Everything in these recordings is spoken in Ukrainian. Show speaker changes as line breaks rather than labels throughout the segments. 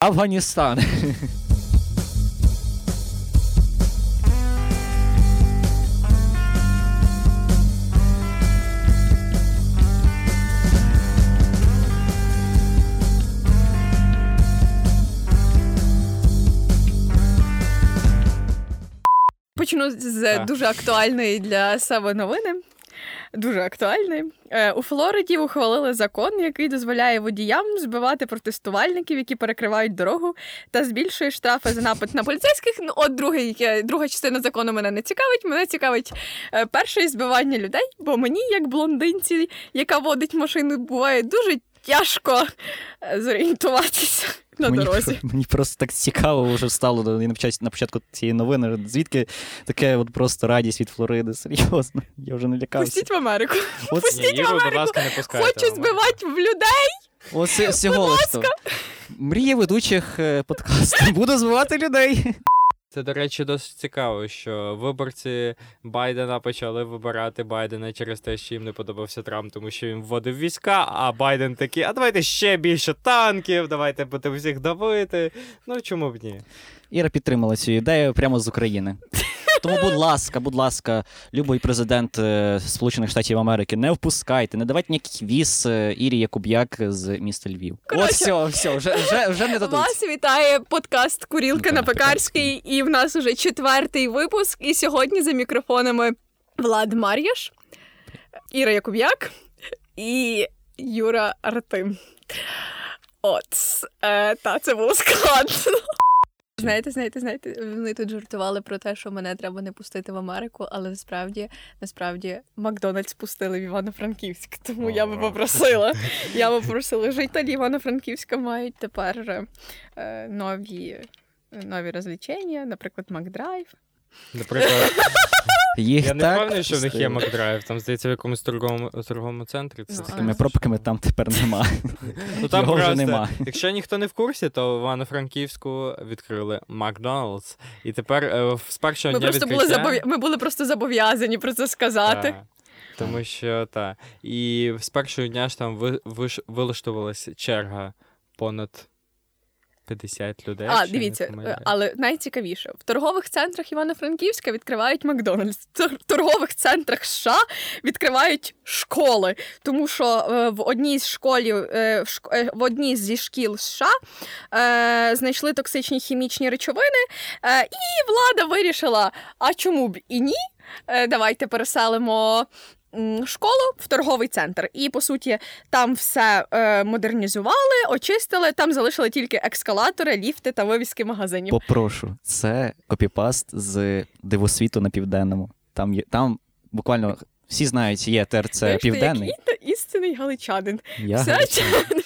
Афганістан.
Почну з дуже актуальної для себе новини. Дуже актуальний. Е, У Флориді ухвалили закон, який дозволяє водіям збивати протестувальників, які перекривають дорогу, та збільшує штрафи за напад на поліцейських. Ну, от другий, е, друга частина закону мене не цікавить. Мене цікавить е, перше збивання людей, бо мені, як блондинці, яка водить машину, буває дуже тяжко е, зорієнтуватися на
мені,
дорозі.
Мені просто так цікаво вже стало на, початку цієї новини. Звідки таке от просто радість від Флориди? Серйозно, я вже не лякався.
Пустіть в Америку.
От,
пустіть
Ні,
в
будь
Америку.
ласка, не.
Хочу збивати в людей.
з- всього лиш то. Ведучих е, подкасту. Буду звати людей.
Це, до речі, досить цікаво, що виборці Байдена почали вибирати Байдена через те, що їм не подобався Трамп, тому що він вводив війська, а Байден такий, а давайте ще більше танків, давайте будемо всіх давити. Ну чому б ні?
Іра підтримала цю ідею прямо з України. Тому, будь ласка, будь ласка, любий президент е, Сполучених Штатів Америки, не впускайте, не давайте ніяких віз е, Ірі Якуб'як з міста Львів.
Коротше.
От все, все, вже, вже, вже не дадуть.
Вас вітає подкаст Курілка на Пекарській, і в нас уже четвертий випуск. І сьогодні за мікрофонами Влад Мар'яш, Іра Якуб'як і Юра Артим. От, е, та це було складно. Знаєте, знаєте, знаєте, вони тут жартували про те, що мене треба не пустити в Америку, але насправді, насправді, Макдональдс пустили в Івано-Франківськ, тому я би попросила. Я би попросила. Жителі Івано-Франківська мають тепер е, нові, нові розвлечення, наприклад, Макдрайв.
Наприклад,
Їх
я не
так
впевнений, що в них є. Макдрайв. Там, здається, в якомусь торговому, торговому центрі. Це
Ну,
таке.
Такими пробками там тепер нема.
Ну там
Його вже нема.
якщо ніхто не в курсі, то в Івано-Франківську відкрили Макдоналдс. І тепер е, з першого
Ми
дня
просто були
відкриття...
забов'я... ми були просто зобов'язані про це сказати.
Так. Тому що так. І з першого дня ж там ви, виш, вилаштувалася черга понад 50 людей.
А, дивіться, е, але найцікавіше, в торгових центрах Івано-Франківська відкривають Макдональдс. В торгових центрах США відкривають школи, тому що е, в одній з школів е, в, одній зі шкіл США знайшли токсичні хімічні речовини, і влада вирішила: а чому б і ні? Давайте переселимо. Школу в торговий центр, і по суті там все е, модернізували, очистили. Там залишили тільки ескалатори, ліфти та вивіски магазинів.
Попрошу, це копіпаст з дивосвіту на південному. Там є там буквально всі знають, є ТРЦ
Знаєш, ти
Південний.
який то істинний галичанин.
Я
все
галичанин.
тягнеш,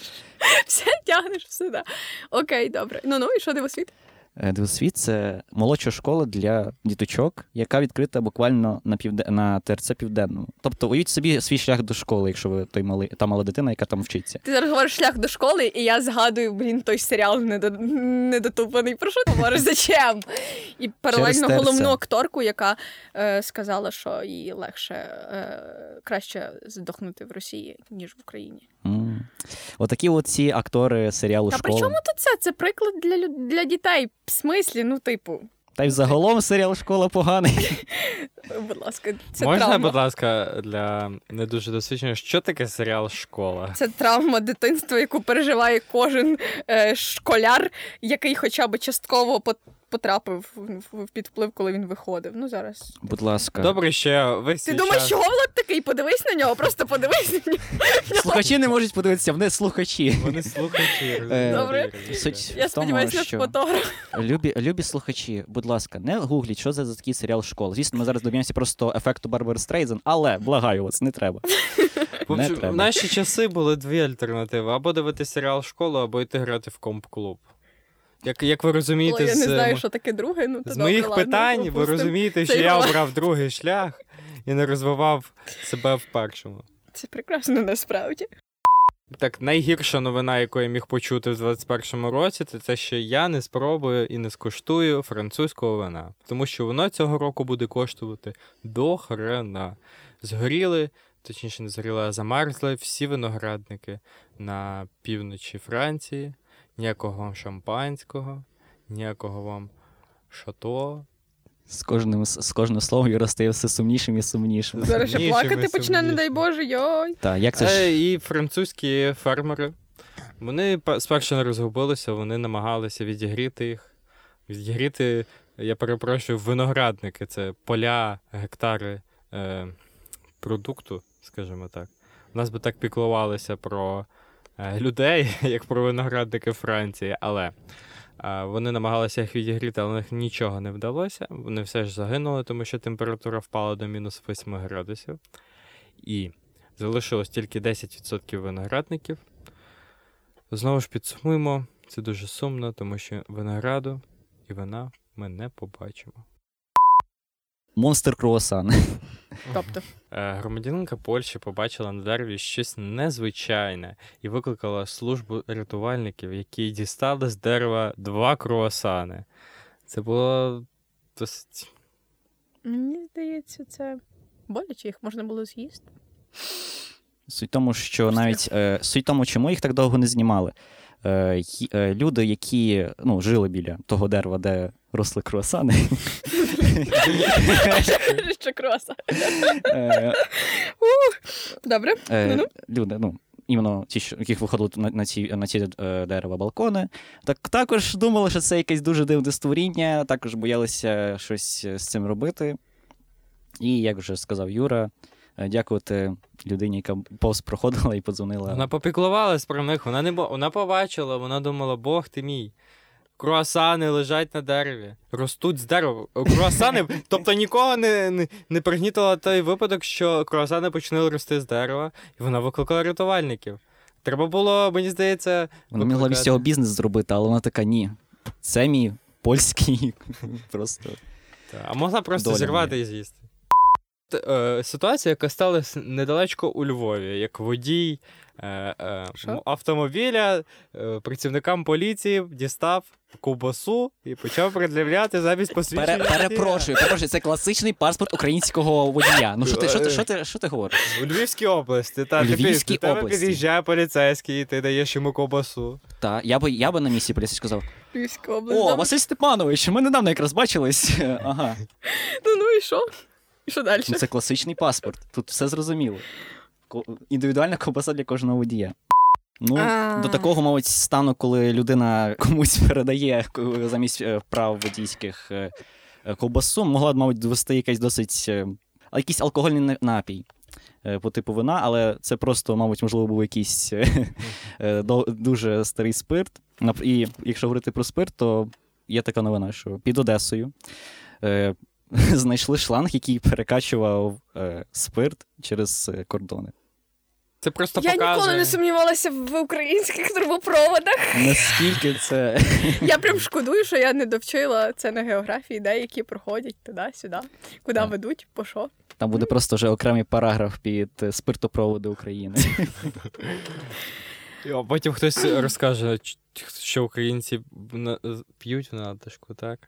все тягнеш все, да. Окей, добре. Ну ну і що дивосвіт?
Е, Дивосвіт це молодша школа для діточок, яка відкрита буквально на півде... на ТРЦ Південному. Тобто уявіть собі свій шлях до школи, якщо ви той малий та мала дитина, яка там вчиться.
Ти зараз говориш шлях до школи, і я згадую, блін, той серіал недо... недотупаний. Про що ти говориш? Зачем? І паралельно головну акторку, яка е, сказала, що їй легше е, краще здохнути в Росії, ніж в Україні.
Отакі от ці актори серіалу
Та при чому тут це? Це приклад для, для дітей. В смислі, ну, типу,
Та й загалом серіал Школа поганий.
будь ласка, це
Можна,
травма.
будь ласка, для не дуже досвідчених, що таке серіал Школа?
Це травма дитинства, яку переживає кожен е, школяр, який хоча б частково потрапив під вплив, коли він виходив. Ну зараз.
Будь ласка.
Добре, ще весь
Ти думаєш,
час...
чого Влад такий? Подивись на нього, просто подивись на нього.
Слухачі не можуть подивитися, вони слухачі.
Вони слухачі.
Добре.
Суть
Я сподіваюся,
що
фотограф.
любі, любі слухачі, будь ласка, не гугліть, що це за такий серіал школа. Звісно, ми зараз доб'ємося просто ефекту Барбари Стрейзен, але благаю вас, не треба.
В
треба.
В наші часи були дві альтернативи: або дивитися серіал Школу, або йти грати в комп-клуб. Як, як ви розумієте,
Ой, я не знаю,
м-
що таке друге. Ну, то
з
добре,
моїх
ладно,
питань ви
пропустимо.
розумієте,
Це
що я обрав другий шлях і не розвивав себе в першому.
Це прекрасно насправді.
Так, найгірша новина, яку я міг почути в 21-му році, це те, що я не спробую і не скуштую французького вина, тому що воно цього року буде коштувати до хрена. Згоріли, точніше, не згоріли, а замерзли всі виноградники на півночі Франції ніякого вам шампанського, ніякого вам шато.
З кожним з кожним словом Юра стає все сумнішим і сумнішим.
Зараз ще плакати почне, не дай. Боже, йой.
Так, як це
Е,
ж
і французькі фермери. Вони спершу не розгубилися, вони намагалися відігріти їх. Відігріти, я перепрошую, виноградники це поля, гектари е, продукту, скажімо так. У нас би так піклувалися про е, людей, як про виноградники Франції, але е, вони намагалися їх відігріти, але у них нічого не вдалося. Вони все ж загинули, тому що температура впала до мінус 8 градусів. І залишилось тільки 10% виноградників. Знову ж підсумуємо, це дуже сумно, тому що винограду і вина ми не побачимо.
Монстр круасан.
Тобто,
Е, Громадянинка Польщі побачила на дереві щось незвичайне і викликала службу рятувальників, які дістали з дерева два круасани. Це було досить.
мені здається, це боляче, їх можна було з'їсти.
Суть тому, що навіть е, суть тому, чому їх так довго не знімали. Е, е, люди, які ну, жили біля того дерева, де росли круасани,
Що кроса.
е,
Добре.
е, люди, ну, іменно ті, що, яких виходили на, на ці, на ці е, дерева балкони, так, також думали, що це якесь дуже дивне створіння, також боялися щось з цим робити. І, як вже сказав Юра, е, дякувати людині, яка повз проходила і подзвонила.
Вона попіклувалась про них, вона не бо... вона побачила, вона думала, Бог ти мій. Круасани лежать на дереві, ростуть з дерева. Круасани, тобто нікого не, не, не пригнітила той випадок, що круасани почали рости з дерева, і вона викликала рятувальників. Треба було, мені здається,
Вона могла б з
викликати.
цього бізнес зробити, але вона така: ні. Це мій польський. Просто.
Та, А могла просто
Доля
зірвати і з'їсти. Е, Ситуація, яка сталася недалечко у Львові, як водій е, е, автомобіля е, працівникам поліції дістав ковбасу і почав пред'являти замість посвідчення.
Пере, перепрошую, перепрошую, це класичний паспорт українського водія. Ну що ти, що ти, що ти, що ти говориш?
У Львівській області, та
У Львівській
тебе
області.
під'їжджає поліцейський, і ти даєш йому ковбасу.
Та, я би, я би на місці поліції сказав:
Львівська область.
О. Василь Степанович, ми недавно якраз бачились. Ага.
Ну, ну і що? І що далі?
Ну, це класичний паспорт. Тут все зрозуміло. Індивідуальна ковбаса для кожного водія. Ну,
А.
до такого, мабуть, стану, коли людина комусь передає замість е, прав водійських е, е, ковбасу, могла б, мабуть, довести якийсь досить якийсь алкогольний напій. По типу вина, але це просто, мабуть, можливо, був якийсь дуже старий спирт. І якщо говорити про спирт, то є така новина, що під Одесою знайшли шланг, який перекачував спирт через кордони.
Це просто
Я
показує.
ніколи не сумнівалася в українських трубопроводах.
Наскільки це.
Я прям шкодую, що я не довчила це на географії, де які проходять туди-сюди, куди
Так.
ведуть, по що.
Там буде просто вже окремий параграф під е, спиртопроводи України.
А потім хтось розкаже, що українці п'ють в натишку, так?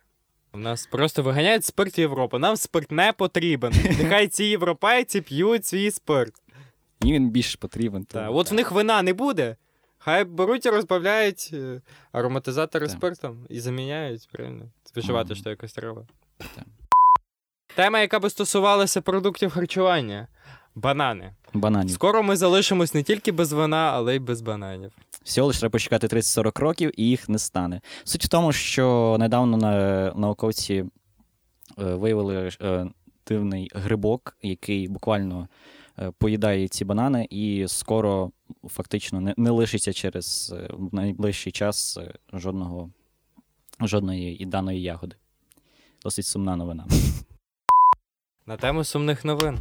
У нас просто виганяють спирт в Європу. Нам спирт не потрібен. Нехай ці європейці п'ють свій спирт.
І він більш потрібен.
Та, от в них вина не буде. Хай беруть і розбавляють е, ароматизатори
Так.
спиртом і заміняють, правильно? Споживати ж то якось треба.
Так.
Тема, яка би стосувалася продуктів харчування. Банани.
Бананів.
Скоро ми залишимось не тільки без вина, але й без бананів.
Всього лише треба почекати 30-40 років, і їх не стане. Суть в тому, що недавно на, науковці е, виявили е, дивний грибок, який буквально поїдає ці банани, і скоро фактично не, не лишиться через е, в найближчий час е, жодного, жодної і даної ягоди. Досить сумна новина.
На тему сумних новин.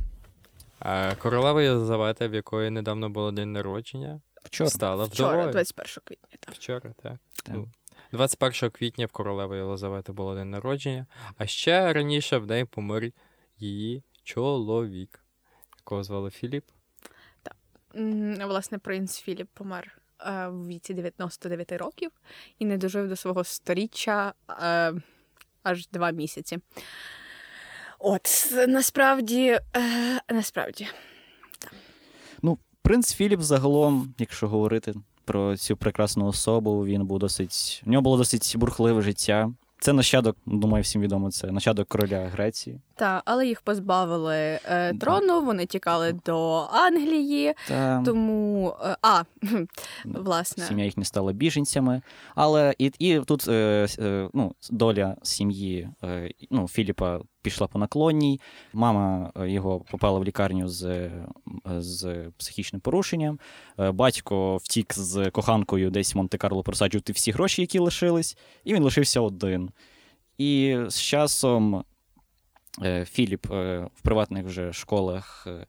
Е, Королева Єлизавета, в якої недавно було день народження,
Вчора.
стала
Вчора,
вдовою.
21 квітня. Так.
Вчора, так.
Так.
Ну, 21 квітня в королеви Єлизавети було день народження, а ще раніше в неї помер її чоловік, якого звали Філіп.
М, Власне, принц Філіп помер е, в віці 99 років і не дожив до свого сторіччя е, аж два місяці. От, насправді, е, насправді.
Принц Філіп загалом, якщо говорити про цю прекрасну особу. Він був досить. У нього було досить бурхливе життя. Це нащадок, думаю, всім відомо, це нащадок короля Греції.
Так, але їх позбавили е, трону, вони тікали до Англії,
Та
тому е, а власне
сім'я їх не стала біженцями. Але і, і тут е, е, ну, доля сім'ї е, ну, Філіпа пішла по наклонній. Мама е, його попала в лікарню з, з психічним порушенням. Батько втік з коханкою десь в Монте-Карло просаджувати всі гроші, які лишились, і він лишився один. І з часом Філіп е, в приватних вже школах, е,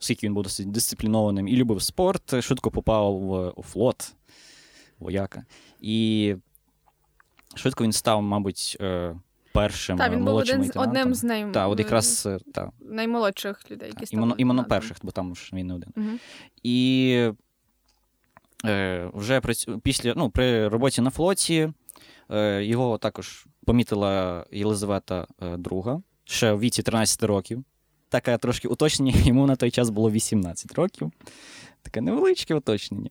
оскільки він був досить дисциплінованим і любив спорт, е, швидко попав у флот вояка. І швидко він став, мабуть, е, першим
та, він був один одним з най...
Так, от якраз е, та,
наймолодших людей, які стали
іменно, іменно перших, бо там ж він не один.
Мгм.
І е, вже при, після, ну, при роботі на флоті е, його також помітила Єлизавета е, II, ще в віці 13 років. Таке трошки уточнення, йому на той час було 18 років. Таке невеличке уточнення.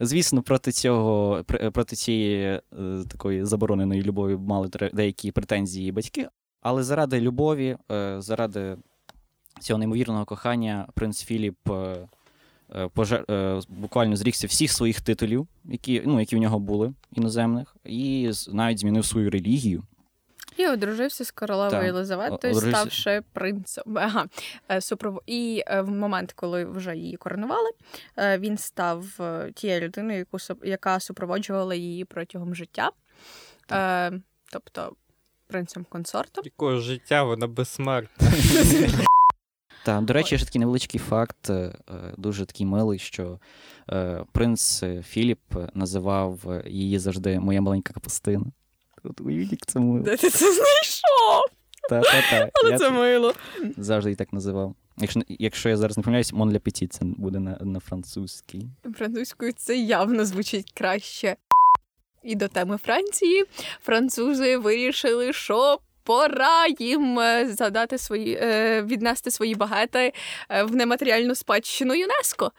Звісно, проти цього, проти цієї е, такої забороненої любові мали деякі претензії батьки, але заради любові, е, заради цього неймовірного кохання, принц Філіп е, пожер- буквально зрікся всіх своїх титулів, які, ну, які в нього були іноземних, і навіть змінив свою релігію.
І одружився з королевою
Так.
Єлизаветою,
Одружився-
ставши принцем. Ага. Е, супров- І е, в момент, коли вже її коронували, е, він став тією людиною, яку яка супроводжувала її протягом життя. Е, Тобто принцем-консортом.
Якого життя вона безсмертна.
Та, до речі, ще такий невеличкий факт, дуже такий милий, що принц Філіп називав її завжди моя маленька капустина. От як це мило.
Де ти це знайшов?
Та-та-та.
Але
Я
це мило.
завжди її так називав. Якщо, якщо я зараз не помиляюсь, Мон ля Петі, це буде на, на французькій.
Французькою це явно звучить краще. І до теми Франції французи вирішили, що пора їм е, задати свої е, віднести свої багети е, в нематеріальну спадщину ЮНЕСКо.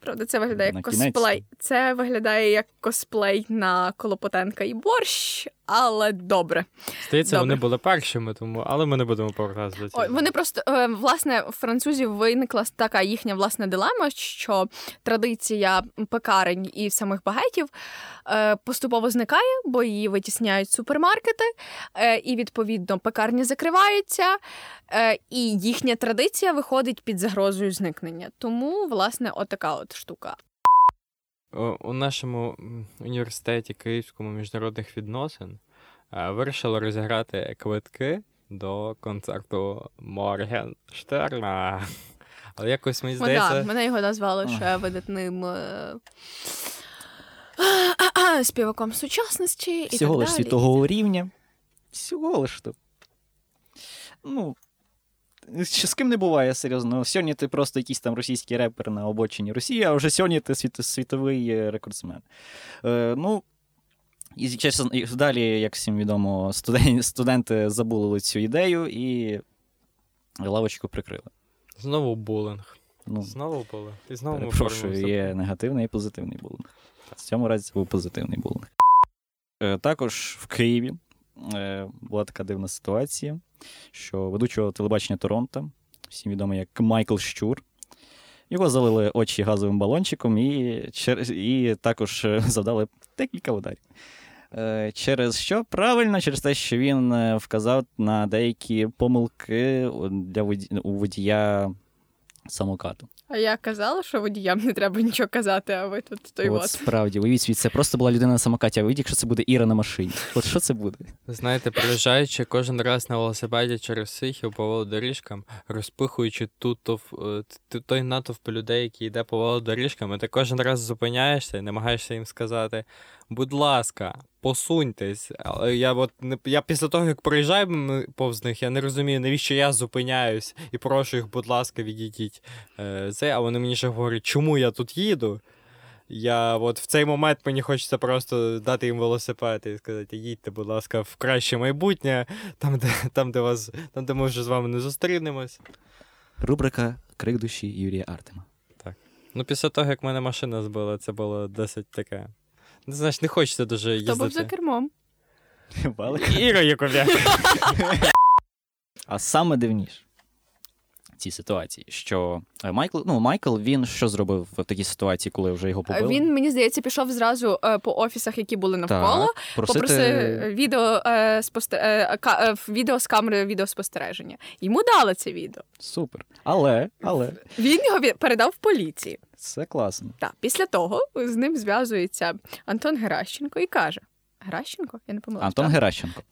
Правда, це виглядає
На
як
кінець.
косплей. Це виглядає як косплей на Колопотенка і борщ, але добре.
Здається,
Добре.
вони були першими, тому але ми не будемо повказувати.
Ой, вони просто е, власне у французів виникла така їхня власна дилема, що традиція пекарень і самих багетів е, поступово зникає, бо її витісняють супермаркети, е, і відповідно пекарні закриваються, і їхня традиція виходить під загрозою зникнення. Тому, власне, отака от штука.
У нашому університеті Київському міжнародних відносин е, вирішили розіграти квитки до концерту Моргенштерна. Але якось мені
Ну, да, мене його назвали ще видатним. Е... Співаком сучасності і
Всього
так
лиш
далі.
світового рівня. Всього лиш то. Ну. Що з ким не буває серйозно. Сьогодні ти просто якийсь там російський репер на обочині Росії, а вже сьогодні ти світ, світовий е, рекордсмен. Е, ну, і чесно, далі, як всім відомо, студен, студенти забули цю ідею і лавочку прикрили.
знову булинг.
Ну,
Знову булинг. І знову ми
є негативний і позитивний булінг. В цьому разі це був позитивний булінг. Е, Також в Києві була така дивна ситуація, що ведучого телебачення Торонто, всім відомо як Майкл Щур, його залили очі газовим балончиком і, і також е, завдали декілька ударів. Е, Через що? Правильно, через те, що він е, вказав на деякі помилки для воді- у водія самокату.
А я казала, що водіям не треба нічого казати, а ви тут той
От
от.
справді, уявіть собі, це просто була людина на самокаті, а уявіть, якщо це буде Іра на машині. От що це буде?
Знаєте, приїжджаючи кожен раз на велосипеді через Сихів по велодоріжкам, розпихуючи ту, е, той натовп людей, який йде по велодоріжкам, і ти кожен раз зупиняєшся і намагаєшся їм сказати: будь ласка, посуньтесь. Я от я після того, як проїжджаю повз них, я не розумію, навіщо я зупиняюсь і прошу їх, будь ласка, відійдіть. Е, Це, а вони мені ще говорять, чому я тут їду. Я от в цей момент мені хочеться просто дати їм велосипед і сказати, їдьте, будь ласка, в краще майбутнє, там, де, там, де вас, там, де ми вже з вами не зустрінемось.
Рубрика Крик душі Юрія Артема.
Ну, після того, як мене машина збила, це було досить таке. Знаєш, не хочеться дуже
Хто був за кермом?
Валик.
Іра Яковляк.
А саме дивніше цій ситуації, що е, Майкл, ну Майкл, він що зробив в такій ситуації, коли вже його побили?
Він, мені здається, пішов зразу е, по офісах, які були навколо.
так, просити...
Попросив відео, е, спосте... е, ка- е, відео з камери відеоспостереження. Йому дали це відео.
Супер. Але, але
Він його передав поліції.
це класно.
Так, після того з ним зв'язується Антон Геращенко і каже: Геращенко? Я не помилася.
Антон
так?
Геращенко.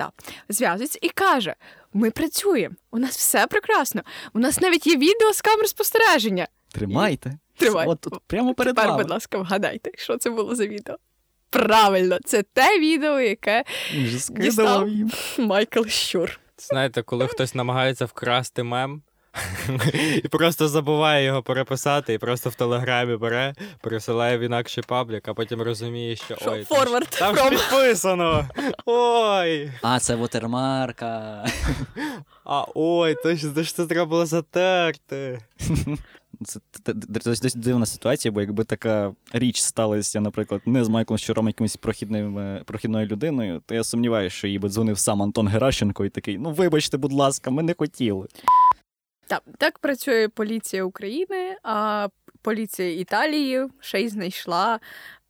зв'язується і каже: Ми працюємо, у нас все прекрасно. У нас навіть є відео з камер спостереження.
Тримайте.
Тримай.
От тут прямо перед
Тепер,
вами.
будь ласка, вгадайте, що це було за відео. Правильно, це те відео, яке Дістав.
їм.
Майкл Щур.
Знаєте, коли хтось намагається вкрасти мем і просто забуває його переписати, і просто в телеграмі бере, пересилає в інакший паблік, а потім розуміє, що
Що,
ой, там
forward
там ж підписано. Ой.
А, це вотермарка.
А ой, точно, то ж це треба було затерти.
Це досить дивна ситуація, бо якби така річ сталася, наприклад, не з Майклом Щуром, якимось прохідним, е, прохідною людиною, то я сумніваюся, що їй би дзвонив сам Антон Геращенко і такий: ну вибачте, будь ласка, ми не хотіли.
Так, так працює поліція України, а поліція Італії ще й знайшла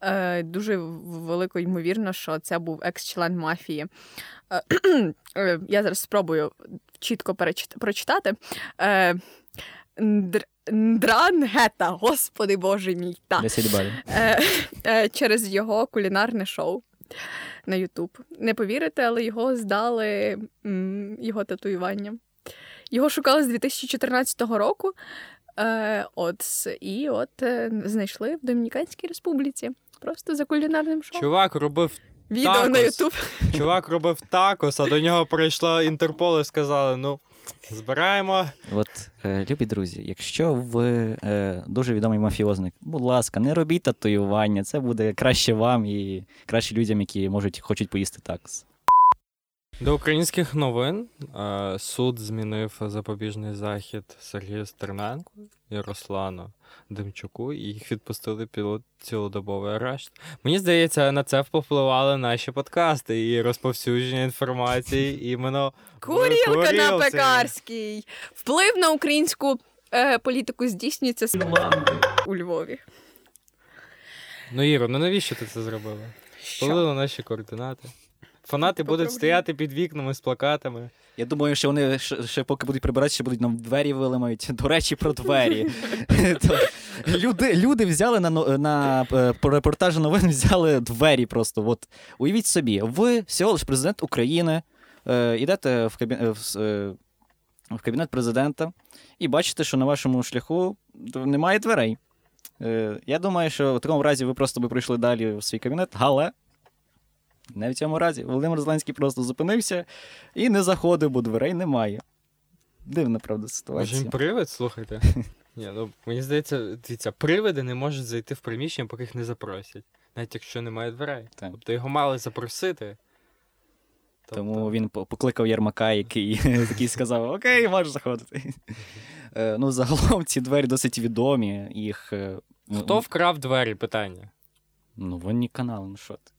е, дуже велико ймовірно, що це був екс-член мафії. Е, е, я зараз спробую чітко перечит- прочитати. Е, Ндрангета, господи боже мій. Так. Е, е, через його кулінарне шоу на Ютуб. Не повірите, але його здали м, його татуюванням. Його шукали з 2014 року. Е, от, і от е, знайшли в Домініканській республіці. Просто за кулінарним шоу.
Чувак робив
Відео на. Ютуб.
чувак робив такос, а до нього прийшло Інтерпол і сказали: ну, збираємо.
От, е, любі друзі, якщо ви е, дуже відомий мафіозник, будь ласка, не робіть татуювання, це буде краще вам і краще людям, які можуть хочуть поїсти такос.
До українських новин е, суд змінив запобіжний захід Сергію Стерненку і Руслану Демчуку, і їх відпустили під цілодобовий арешт. Мені здається, на це впливали наші подкасти і розповсюдження інформації іменно
Курілка на пекарській. Вплив на українську е, політику здійснюється з- у Львові.
Ну, Іро, ну навіщо ти це зробила?
Що?
Полили наші координати. Фанати будуть стояти під вікнами з плакатами.
Я думаю, що вони ще, ще поки будуть прибиратися, ще будуть нам двері вилимають. До речі, про двері. Люди, люди взяли на, на е, репортажі новин взяли двері просто. От уявіть собі, ви всього лиш президент України, е, йдете в, кабі... е, в, е, в кабінет президента і бачите, що на вашому шляху немає дверей. Е, я думаю, що в такому разі ви просто би прийшли далі в свій кабінет, але. Не в цьому разі. Володимир Зеленський просто зупинився і не заходив, бо дверей немає. Дивна, правда, ситуація.
Може, він привид, слухайте. Ні, ну мені здається, дивіться, привиди не можуть зайти в приміщення, поки їх не запросять, навіть якщо немає дверей.
Так.
Тобто його мали запросити. Тобто-
Тому він покликав Єрмака, який такий сказав: Окей, можеш заходити. Е, Ну, загалом ці двері досить відомі. Їх. е, ну,
Хто вкрав двері? Питання.
Ну, вонні канали, ну що ти?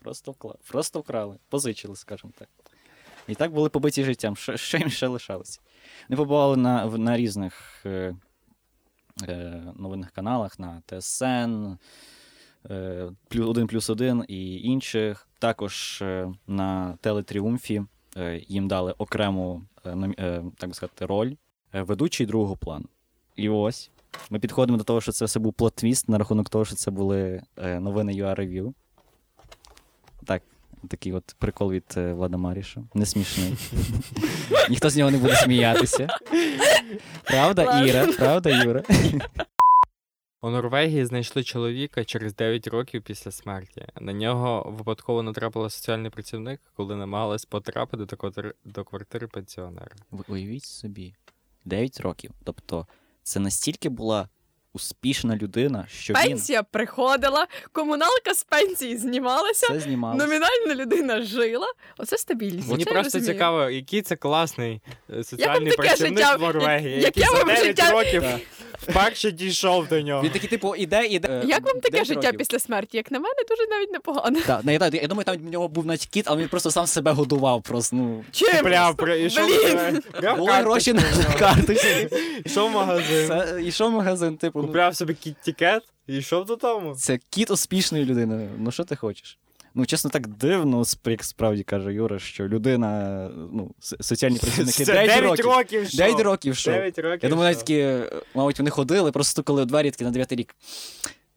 Просто вклали. Просто вкрали, позичили, скажімо так. І так були побиті життям. Що, що їм ще лишалося? Вони побували на, на різних е, е, новинних каналах, на ТСН, е, плюс, 1 плюс 1 і інших. Також е, на Телетріумфі е, їм дали окрему е, е, так сказати, роль е, ведучий другого плану. І ось ми підходимо до того, що це все був plot twist на рахунок того, що це були новини UR Review. Так, такий от прикол від е, Влада Маріша. Не смішний. Ніхто з нього не буде сміятися. Правда, Іра? Правда, Юра?
У Норвегії знайшли чоловіка через 9 років після смерті. На нього випадково натрапила соціальний працівник, коли намагалась потрапити до квартири, до квартири пенсіонера.
Ви уявіть собі, 9 років. Тобто, це настільки була успішна людина, що він
Пенсія приходила, комуналка з пенсії знімалася,
Все знімалося.
номінальна людина жила. Оце стабільність.
Мені
Це
просто
розумію.
цікаво, який це класний е, соціальний працівник
життя-
в Норвегії,
як-
який
яке
за
вам
9
життя-
років
Так.
Вперше дійшов до нього.
Він такий, типу, іде, іде.
Як вам таке життя
років.
після смерті? Як на мене, дуже навіть непогано.
Так, не, я, я думаю, там в нього був навіть кіт, але він просто сам себе годував. Просто, ну.
Чим?
Бля, при- ішов,
Блін!
Були гроші на карточці.
Ішов в магазин,
Це- Ішов в магазин, типу. ну,
купляв собі Kitekat і йшов додому.
Це кіт успішної людини. Ну що ти хочеш? Ну, чесно, так дивно, справді каже Юра, що людина, ну, соціальні працівники
Це
9
9
років.
років що?
9 років що?
9 років
Я думаю, навіть такі, мабуть, вони ходили, просто стукали у двері такі на 9 рік.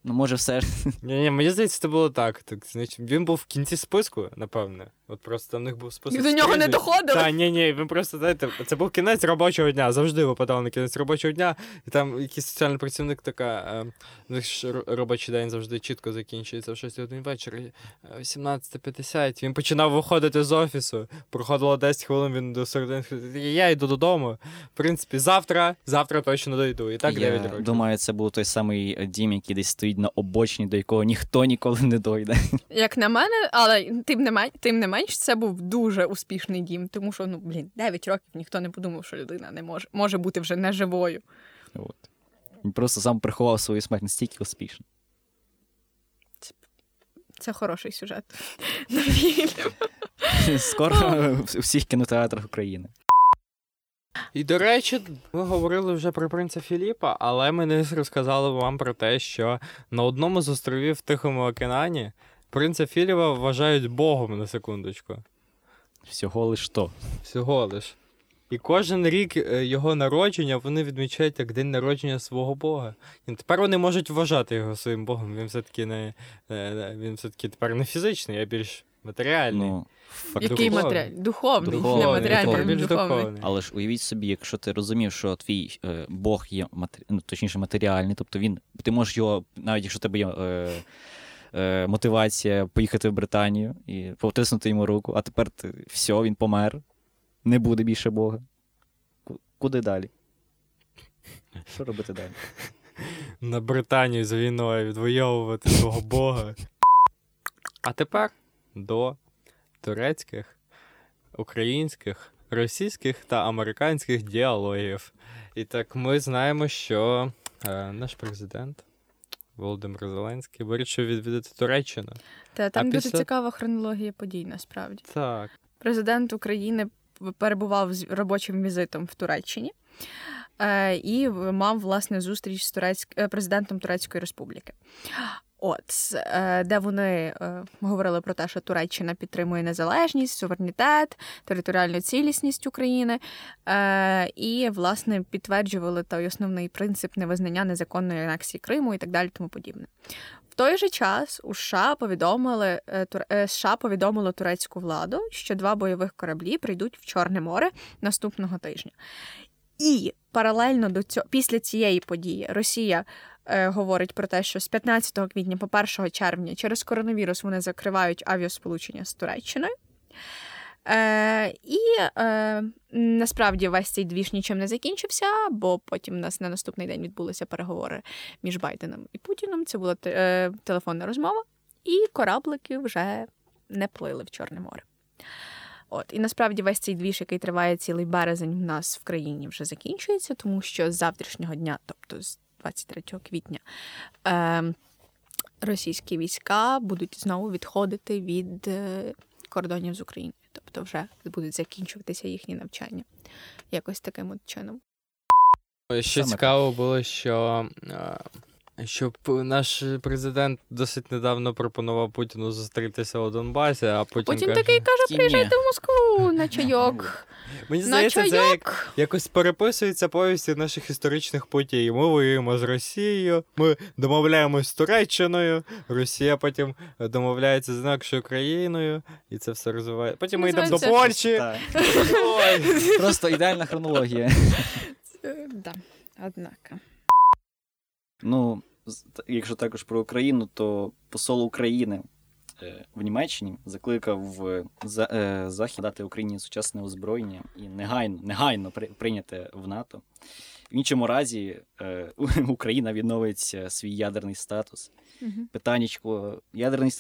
Ну, може, все.
Ні, ні, мені здається, це було так. так значить, він був в кінці списку, напевне. От просто в них був список.
До нього не доходили?
Та, ні, ні, він просто, знаєте, це був кінець робочого дня. Завжди випадав на кінець робочого дня. І там якийсь соціальний працівник така. Е, ну, ж робочий день завжди чітко закінчується в 6 годин вечора. е, 17.50. Він починав виходити з офісу. Проходило 10 хвилин, він до середини. Я йду додому. В принципі, завтра, завтра точно дойду. І так 9 років.
думаю, це був той самий е, дім, який десь стоїть на обочині, до якого ніхто ніколи не дойде.
Як на мене, але тим не менш, тим не менш, це був дуже успішний дім, тому що ну блін, 9 років ніхто не подумав, що людина не може може бути вже неживою.
От. Він просто сам приховав свою смерть настільки успішно.
Це хороший сюжет.
Скоро у всіх кінотеатрах України.
І до речі, ми говорили вже про принца Філіпа, але ми не розказали вам про те, що на одному з островів в Тихому океані принца Філіпа вважають Богом на секундочку.
Всього лиш то.
Всього лиш. І кожен рік е, його народження вони відмічають як день народження свого Бога. І тепер вони можуть вважати його своїм Богом. Він все-таки не, не- він все-таки тепер не фізичний, а більш матеріальний.
Ну, факт...
Який
Духовний.
Духовний,
Духовний,
не матеріальний,
духовний.
більш
духовний.
духовний.
Але ж уявіть собі, якщо ти розумів, що твій е, Бог є матері... ну, точніше матеріальний, тобто він, ти можеш його, навіть якщо тебе є е, е, мотивація поїхати в Британію і потиснути йому руку, а тепер ти, все, він помер, не буде більше Бога. Куди далі? Що робити далі?
на Британію з війною відвоювати свого Бога. А тепер до турецьких, українських, російських та американських діалогів. І так ми знаємо, що е, наш президент Володимир Зеленський вирішив відвідати Туреччину.
Та там дуже
після-
цікава хронологія подій, насправді.
Так.
Президент України перебував з робочим візитом в Туреччині е, і мав власне зустріч з турецьк... е, президентом Турецької Республіки. От е, де вони е, говорили про те, що Туреччина підтримує незалежність, суверенітет, територіальну цілісність України, е, і власне підтверджували той основний принцип невизнання незаконної анексії Криму і так далі, тому подібне. В той же час у США повідомили США повідомило турецьку владу, що два бойових кораблі прийдуть в Чорне море наступного тижня. І паралельно до цього, після цієї події, Росія говорить про те, що з 15 квітня по 1 червня через коронавірус вони закривають авіасполучення з Туреччиною. Е, і е, насправді весь цей двіж нічим не закінчився, бо потім у нас на наступний день відбулися переговори між Байденом і Путіном. Це була е, телефонна розмова, і кораблики вже не плили в Чорне море. От і насправді весь цей двіж, який триває цілий березень, в нас в країні вже закінчується, тому що з завтрашнього дня, тобто з 23 квітня, е, російські війська будуть знову відходити від е, кордонів з Україною. Тобто вже будуть закінчуватися їхні навчання. Якось таким от чином.
Ще
Саме
цікаво було, що, е, що п- наш президент досить недавно пропонував Путіну зустрітися у Донбасі, а Путін,
Потім
каже,
такий каже:
«Ні,
приїжджайте в Москву на чайок.
Мені здається, це як, якось переписується повісті наших історичних подій. Ми воюємо з Росією, ми домовляємось з Туреччиною, Росія потім домовляється з інакшою країною, і це все розвиває. Потім ми йдемо до Польщі.
Просто ідеальна хронологія.
Да, однако.
Ну, якщо також про Україну, то посол України в Німеччині закликав е, за, е, Захід дати Україні сучасне озброєння і негайно, негайно при, прийняти в НАТО. В іншому разі е, Україна відновить е, свій ядерний статус.
Мгм.
Питаннячко, ядерний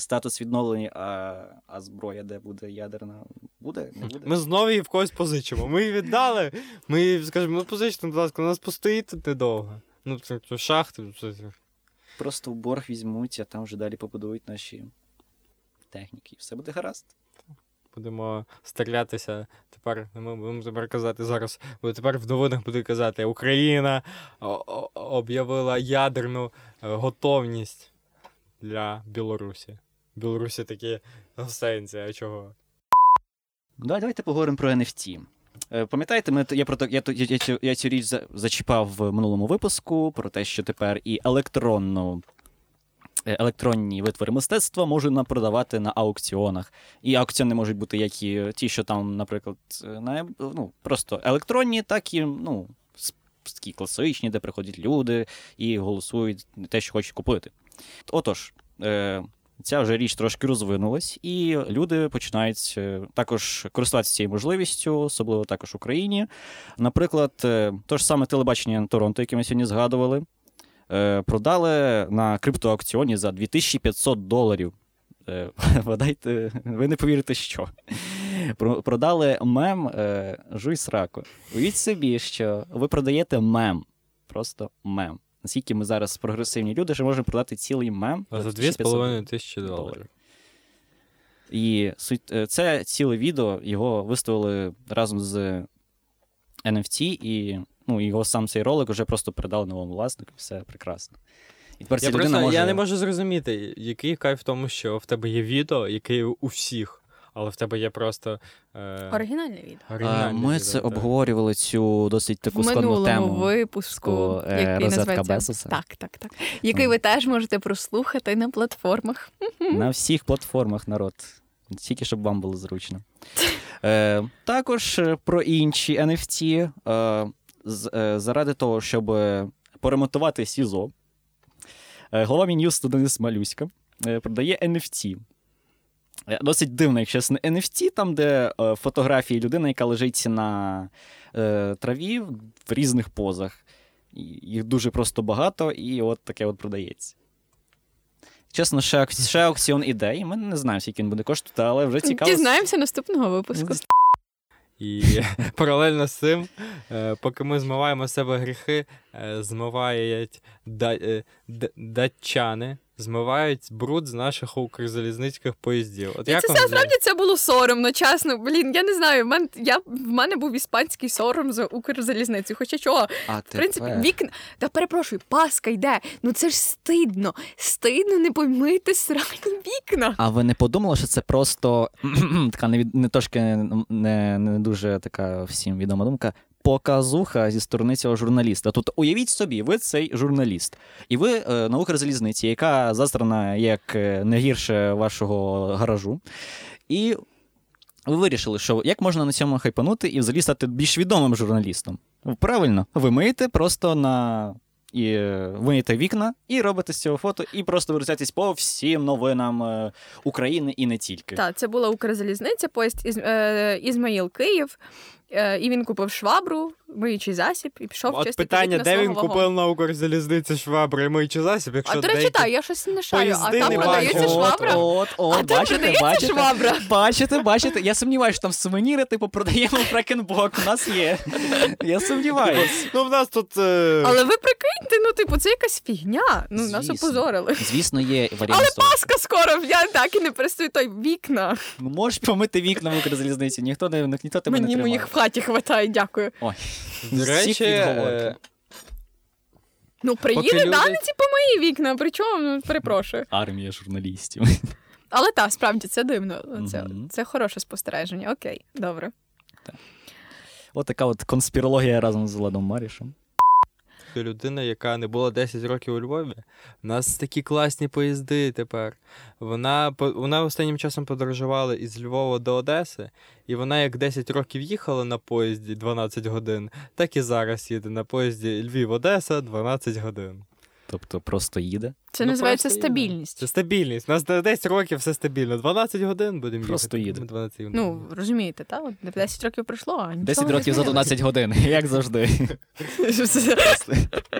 статус відновлений, а, а зброя де буде ядерна? Буде? Не буде?
Ми знову її в когось позичимо. Ми її віддали. Ми її скажемо, ну позичте, будь ласка, у нас постоїть тут недовго. Ну, це, це шахти. Це, це.
Просто в борг візьмуть, а там вже далі побудують наші техніки. І все буде гаразд.
Будемо стрілятися. Тепер ми будемо тепер казати зараз. Бо тепер в новинах буде казати, Україна об'явила ядерну е, готовність для Білорусі. Білорусі такі сенсі, а чого?
Давай, давайте поговоримо про NFT. Е, Пам'ятаєте, ми, я, про, я, я, я, я цю річ за- зачіпав в минулому випуску про те, що тепер і електронну, електронні витвори мистецтва можна продавати на аукціонах. І аукціони можуть бути як і ті, що там, наприклад, е, на, ну, просто електронні, так і ну, такі класичні, де приходять люди і голосують те, що хочуть купити. Отож, е, ця вже річ трошки розвинулась, і люди починають е, також користуватися цією можливістю, особливо також в Україні. Наприклад, е, то ж саме телебачення Торонто, яке ми сьогодні згадували, е, продали на криптоаукціоні за 2500 доларів. Е, Вгадайте, ви не повірите, що. Продали мем е, Жуй сраку. Уявіть собі, що ви продаєте мем. Просто мем. Наскільки ми зараз прогресивні люди, що можемо продати цілий мем
За
2500
2,5 тисячі доларів.
і е, це ціле відео його виставили разом з NFT, і ну, його сам цей ролик вже просто передали новому власнику, все прекрасно. І тепер ця
Я,
людина
просто,
може...
я не можу зрозуміти, який кайф в тому, що в тебе є відео, яке є у всіх, але в тебе є просто. Е...
Оригінальне відео.
Оригінальне
Ми
відео,
це
так.
обговорювали цю досить таку
в
складну
минулому
тему.
випуску,
е,
який називається
Безоса».
так, так, так. Який ви теж можете прослухати на платформах.
На всіх платформах народ. Тільки щоб вам було зручно. Е, також е, про інші NFT. Е, заради того, щоб е, поремонтувати СІЗО, е, голова Мін'юсту Денис Малюська е, продає NFT. Е, Досить дивно, якщо чесно, NFT, там, де е, фотографії людини, яка лежить на е, траві в різних позах. Їх дуже просто багато, і от таке от продається. Чесно, ще, ще аукціон ідей. Ми не знаємо, скільки він буде коштувати, але вже цікаво.
Дізнаємося наступного випуску.
І паралельно з цим, е, поки ми змиваємо з себе гріхи, е, змивають е, датчани, змивають бруд з наших укрзалізницьких поїздів. От
І
як
це
вам
все
здається?
справді це було соромно, чесно. Блін, я не знаю. В мене, я, в мене був іспанський сором за Укрзалізницю. Хоча чого,
А
в принципі, вікна. Та перепрошую, паска йде. Ну це ж стидно. Стидно не помити срані вікна.
А ви не подумали, що це просто така не, від- не трошки не, не дуже така всім відома думка. Показуха зі сторони цього журналіста. Тут уявіть собі, ви цей журналіст, і ви е, на Укрзалізниці, яка застрана як е, не гірше вашого гаражу. І ви вирішили, що як можна на цьому хайпанути і взагалі стати більш відомим журналістом. Правильно, ви миєте просто на. І е, виєте вікна, і робите з цього фото, і просто вирізаєтесь по всім новинам е, України і не тільки.
Так, це була Укрзалізниця, поїзд із, е, Ізмаїл Київ. Е, і він купив швабру, миючий засіб, і пішов
От
чистити
питання,
вікна
де він
вагону.
купив на Укрзалізниці швабри і миючий засіб, якщо
А до речі,
деякі...
так, я щось не шарю. А
поїзди
там
не
продається
бачу.
швабра.
От, от,
а
от,
там
бачите,
продається
бачите,
швабра.
бачите, бачите. Я сумніваюся, що там сувеніри, типу, продаємо фрекенбок. У нас є. Я сумніваюся.
Ну, в нас тут... Е...
Але ви прикиньте, ну, типу, це якась фігня. Ну, нас
Звісно.
опозорили.
Звісно, є варіант.
Але
з того.
Паска скоро, я так і не перестаю той вікна.
Ну, можеш помити вікна в Укрзалізниці, ніхто не ніхто тебе
Мені
не тримає.
моїх в хаті хватає, дякую.
Ой.
До речі, е,
Ну, приїде
люди-
даниці по мої вікна, причому, ну, перепрошую.
Армія журналістів.
Але так, справді це дивно. Це,
Мгм.
це хороше спостереження. Окей, добре.
От така от конспірологія разом з Владом Марішем.
Людина, яка не була 10 років у Львові. У нас такі класні поїзди тепер. Вона вона останнім часом подорожувала із Львова до Одеси, і вона як 10 років їхала на поїзді 12 годин, так і зараз їде на поїзді Львів-Одеса 12 годин.
Тобто просто їде.
Це
Ну,
називається
просто їде.
стабільність.
Це стабільність. У нас на 10 років все стабільно. 12 годин будемо
Просто
їхати.
їде.
12 годин.
Ну, розумієте, так? От 10 років пройшло, а нічого
10
не
років за 12 годин, як завжди.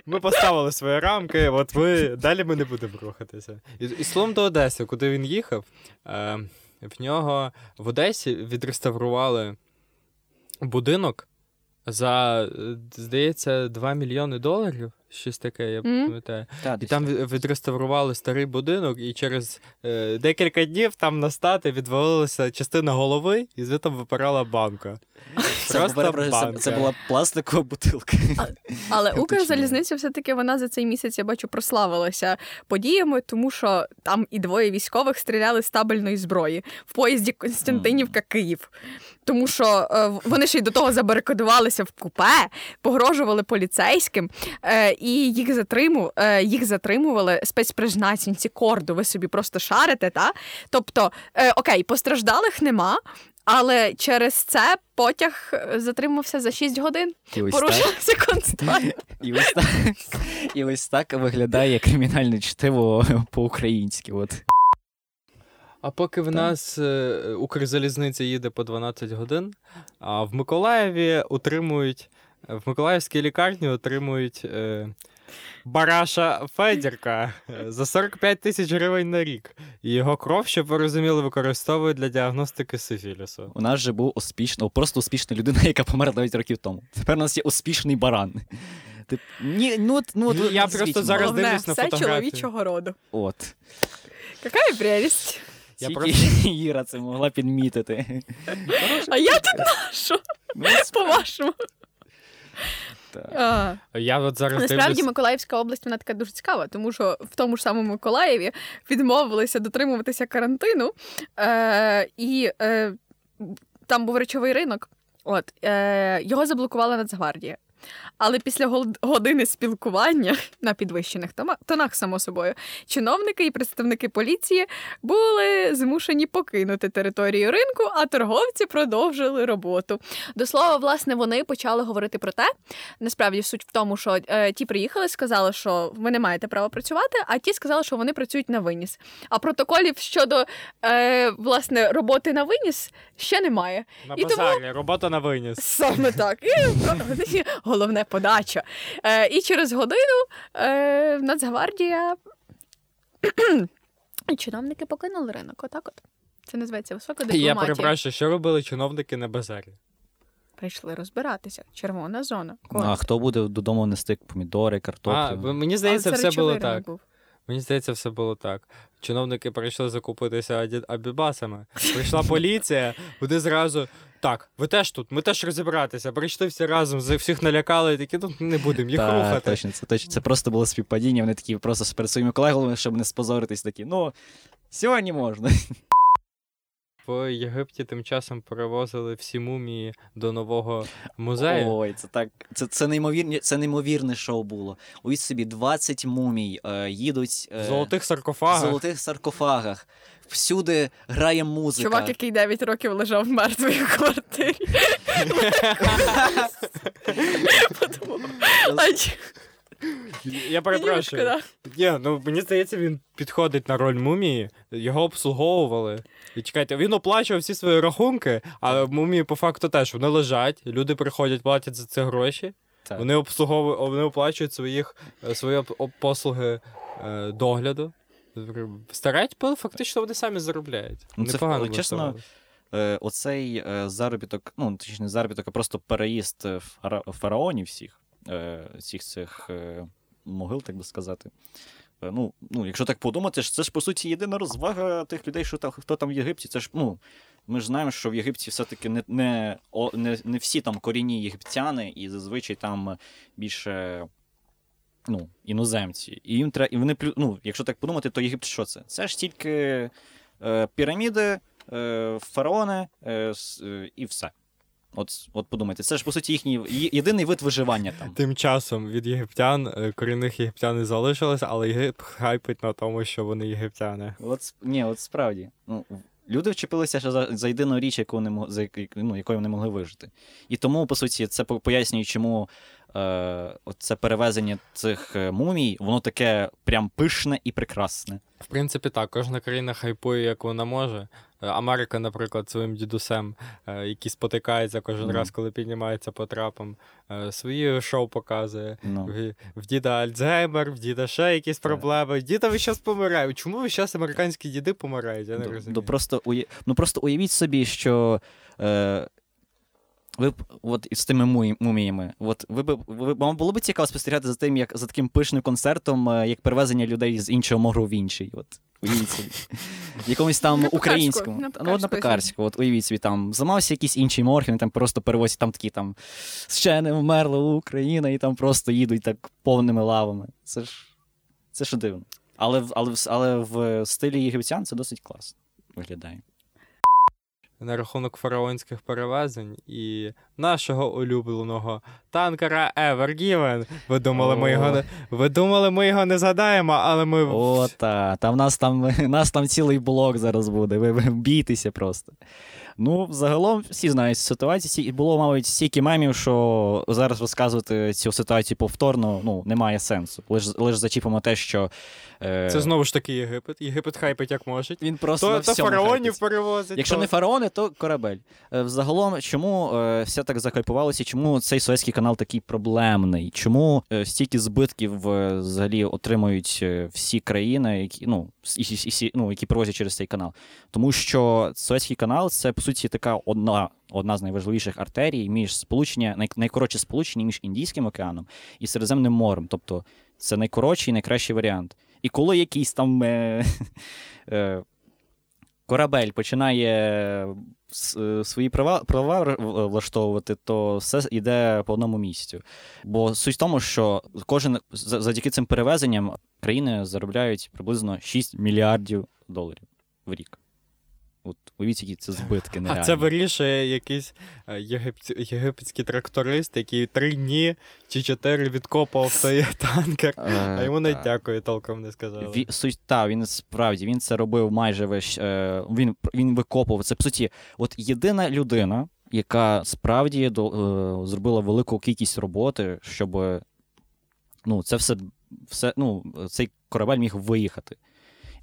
Ми поставили свої рамки, от ми далі ми не будемо рухатися. І, і словом до Одеси, куди він їхав. Е, в нього в Одесі відреставрували будинок за, е, здається, 2 мільйони доларів. Щось таке, я
Мгм.
пам'ятаю.
Та,
І там
так.
відреставрували старий будинок, і через е, декілька днів там на стати відвалилася частина голови, і звідти випирала банка.
це,
просто
це,
банка.
це була пластикова бутилка.
Але
Фактично.
Укрзалізниця все-таки вона за цей місяць, я бачу, прославилася подіями, тому що там і двоє військових стріляли з табельної зброї в поїзді Константинівка Київ. Тому що е, вони ще й до того забарикадувалися в купе, погрожували поліцейським, е, і їх затриму, е, їх затримували спецпризначенці корду. Ви собі просто шарите, та? Тобто, е, окей, постраждалих нема. Але через це потяг е, затримався за 6 годин.
І ось так.
Порушилася.
І ось так, і ось так виглядає кримінальне чтиво по-українськи. От.
А поки в
Так.
нас Укрзалізниця їде по 12 годин, а в Миколаєві утримують, в Миколаївській лікарні отримують е, Бараша Федірка е, за 45 тисяч гривень на рік. І його кров, щоб ви розуміли, використовують для діагностики сифілісу.
У нас же був успішно, просто успішна людина, яка померла 9 років тому. Тепер у нас є успішний баран. Тип, ні, ну, от- ну, от,
Ну, я просто
мені.
зараз
Головне,
дивлюсь на
все
фотографії.
чоловічого роду.
От.
Яка прелість.
Я
Тільки
просто-
Іра це могла підмітити.
А я тут нашу,
Ну,
по-вашому.
Так.
Я от зараз
Насправді
дивлюсь.
Миколаївська область вона така дуже цікава, тому що в тому ж самому Миколаєві відмовилися дотримуватися карантину, е, і е, там був речовий ринок. От е, його заблокувала Нацгвардія. Але після години спілкування на підвищених тонах, само собою, чиновники і представники поліції були змушені покинути територію ринку, а торговці продовжили роботу. До слова, власне, вони почали говорити про те, насправді суть в тому, що е, ті приїхали, сказали, що ви не маєте права працювати, а ті сказали, що вони працюють на виніс. А протоколів щодо е, власне роботи на виніс ще немає.
На
і тому-
робота на виніс.
Саме так. І головне подача. Е, і через годину е, Нацгвардія чиновники покинули ринок. Отак от. Це називається висока
Я перепрошую, що робили чиновники на базарі?
Прийшли розбиратися. Червона зона.
Ну, а хто буде додому нести помідори, картоплю?
А, мені здається,
Але це
все було так.
був.
Мені здається, все було так. Чиновники прийшли закупитися абібасами. Прийшла поліція, вони зразу. Так, ви теж тут, ми теж розібратися. Прийшли всі разом, всіх налякали, такі, ну не будемо їх
Так,
рухати.
точно, це точно. Це просто було співпадіння. Вони такі просто перед своїми колегами, щоб не спозоритись, такі, ну, сьогодні можна.
В Єгипті тим часом перевозили всі мумії до нового музею.
Ой, це так. Це, це, неймовірне, це неймовірне шоу було. Уявіть собі, 20 мумій е, їдуть е,
В золотих
в
саркофагах.
золотих саркофагах. Всюди грає музика.
Чувак, який 9 років лежав мертвий в квартирі.
Я перепрошую.
Юшка,
Ні, ну мені здається, він підходить на роль мумії, його обслуговували. І чекайте, він оплачував всі свої рахунки, а мумії по факту теж вони лежать, люди приходять, платять за це гроші.
Так.
Вони обслуговують, вони оплачують своїх, е, свої послуги е, догляду. Старають, бо фактично вони самі заробляють.
Ну, це,
Непогано
чесно. Е, оцей заробіток, ну, точніше, не заробіток, а просто переїзд фараонів всіх, всіх цих е, могил, так би сказати. Е, Ну, ну, якщо так подумати, це ж по суті єдина розвага тих людей, що там, хто там в Єгипті. Це ж, ну, ми ж знаємо, що в Єгипті все-таки не, не, не, не всі там корінні єгиптяни, і зазвичай там більше ну, іноземці. І їм треба, і вони ну, якщо так подумати, то Єгипет що це? Це ж тільки е, піраміди, е, фараони е, е, і все. От, от подумайте, це ж по суті їхній єдиний вид виживання там.
Тим часом від єгиптян е, корінних єгиптян не залишилось, але Єгипт хайпить на тому, що вони єгиптяни.
От, ні, от справді. Ну, люди вчепилися ще за, за єдину річ, яку не за, ну, якою вони могли вижити. І тому, по суті, це пояснює, чому е, це перевезення цих е, мумій, воно таке прям пишне і прекрасне.
В принципі, так, кожна країна хайпує, як вона може. Америка, наприклад, своїм дідусем, е, який спотикається кожен
Ну.
раз, коли піднімається по трапам, е, свої шоу показує.
Ну.
В, в діда Альцгеймер, в діда ще якісь проблеми. Діда ви зараз помирає. Чому ви зараз американські діди помирають? Я не
Ну,
розумію.
ну, просто, уя... ну, просто уявіть собі, що е... ви б от із тими муміями, от ви б ви... вам було б цікаво спостерігати за тим, як за таким пишним концертом, е, як перевезення людей з іншого мору в інший. От. Уявіть собі. В якомусь там
На
українському.
на
ну, от на
Пекарську,
от уявіть собі, там зламався якийсь інший морг, там просто перевозять там такі там ще не вмерла Україна, і там просто їдуть так повними лавами. Це ж це ж дивно. Але, але, але в стилі єгиптян це досить класно виглядає.
На рахунок фараонських перевезень і нашого улюбленого танкера Ever Given. Ви думали, ми його не ви думали, ми його не згадаємо, але ми
О, та, та в нас там, нас там цілий блок зараз буде. Ви, ви бійтеся просто. Ну, загалом всі знають ситуацію. Сі- Було, мабуть, стільки мемів, що зараз розказувати цю ситуацію повторно ну, немає сенсу. Лиш, лиш зачіпимо те, що. Е,
це знову ж таки Єгипет. Єгипет хайпить як може.
він просто на
То, то фараонів
хайпиться.
перевозить.
Якщо
то...
не фараони, то корабель. Е, Взагалом, чому е, все так закайпувалося, чому цей Суецький канал такий проблемний? Чому стільки збитків взагалі отримують всі країни, які, ну, с- і, і, ну, які провозять через цей канал? Тому що Суецький канал це, по суті, така одна, одна з найважливіших артерій між сполучення, най, найкоротше сполучення між Індійським океаном і Середземним морем. Тобто це найкоротший і найкращий варіант. І коли якийсь там. Е, е, корабель починає е, свої права, права влаштовувати, то все йде по одному місцю. Бо суть в тому, що кожен завдяки цим перевезенням країни заробляють приблизно 6 мільярдів доларів в рік. От уявіть, які це збитки
А це вирішує якийсь е, єгипці- єгипетський тракторист, який три дні чи чотири відкопав цей танкер, а йому навіть
Е,
дякую толком не сказали.
Ві, суть, та, він справді він це робив майже весь. Е, він, він викопував. Це, по суті, от єдина людина, яка справді до, е, зробила велику кількість роботи, щоб ну, це все, все, ну, цей корабель міг виїхати.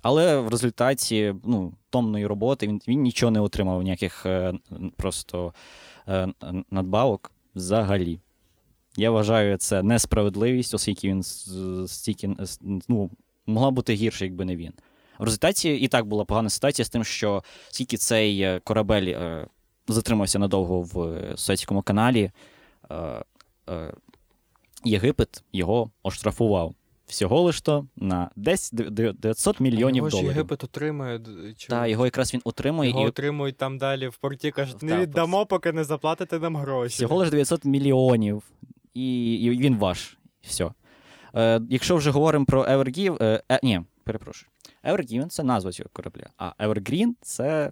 Але в результаті ну, томної роботи він, він нічого не отримав, ніяких е, просто е, надбавок взагалі. Я вважаю це несправедливість, оскільки він стільки ну, могла бути гірше, якби не він. В результаті і так була погана ситуація з тим, що скільки цей е, корабель затримався надовго в Суецькому каналі, Єгипет його оштрафував. Всього лиш то на десь дев- дев- 900 мільйонів
Його ж
доларів.
Єгипет отримує. чи-
Так, його якраз він отримує
Його
і
отримують там далі в порті, кажуть, не віддамо, поки не заплатите нам гроші.
Всього лише 900 мільйонів. І, і він ваш. Все. Е, якщо вже говоримо про Evergiven, е, е, ні, перепрошую. Evergiven це назва цього корабля, а Evergreen це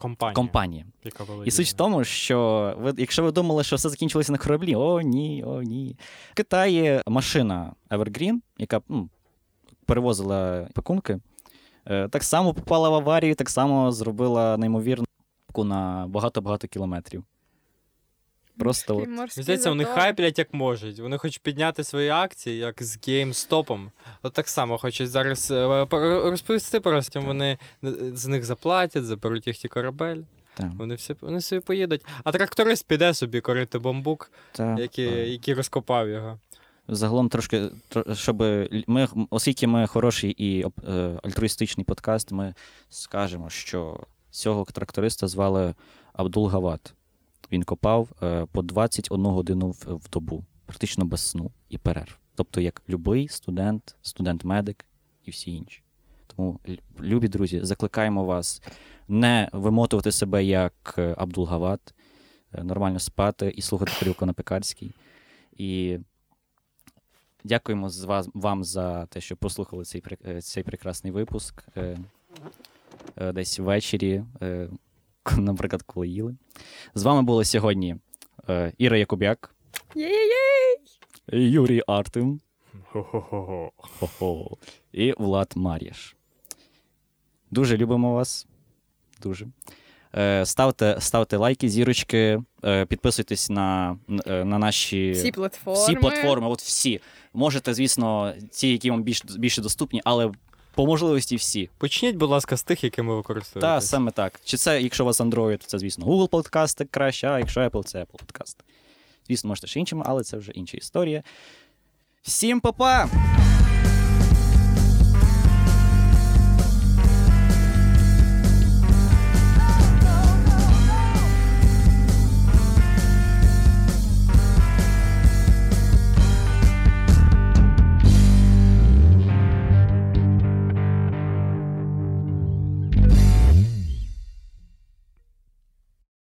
Компанія.
компанія.
Яка.
І суть в тому, що ви, якщо ви думали, що все закінчилося на кораблі, о, ні, о, ні. В Китаї машина Evergreen, яка ну, перевозила пакунки, е, так само попала в аварію, так само зробила неймовірну на багато-багато кілометрів. Просто от.
Здається, вони хайплять як можуть. Вони хочуть підняти свої акції, як з GameStop. От так само хочуть зараз е, розповісти просто, вони е, з них заплатять, заберуть їх ті корабель.
Так,
Вони всі вони собі поїдуть. А тракторист піде собі корити бамбук,
так,
який,
так.
який розкопав його.
Загалом трошки, щоб ми, оскільки ми хороший і е, альтруїстичний подкаст, ми скажемо, що цього тракториста звали Абдул Гават. Він копав е, по 21 годину в, добу, практично без сну і перерв. Тобто, як любий студент, студент-медик і всі інші. Тому, любі друзі, закликаємо вас не вимотувати себе як е, Абдул Гават, е, нормально спати і слухати Кирилко на Пекарській. І Дякуємо з вас, вам за те, що послухали цей, цей прекрасний випуск. Десь ввечері, наприклад, коли їли. З вами були сьогодні е, Іра Якубяк! Юрій Артем
Хо-хо-хо.
хо-хо, і Влад Мар'яш. Дуже любимо вас. Дуже. Е, ставте, ставте лайки, зірочки, е, підписуйтесь на, на наші
Всі платформи.
всі платформи, от всі. Можете, звісно, ті, які вам більш, більше доступні, але по можливості всі.
Почніть, будь ласка, з тих, якими використовуєте.
Так, саме так. Чи це, якщо у вас Android, то це, звісно, Google подкасти краще, а якщо Apple, це Apple подкасти. Звісно, можете ще іншими, але це вже інша історія. Всім па-па!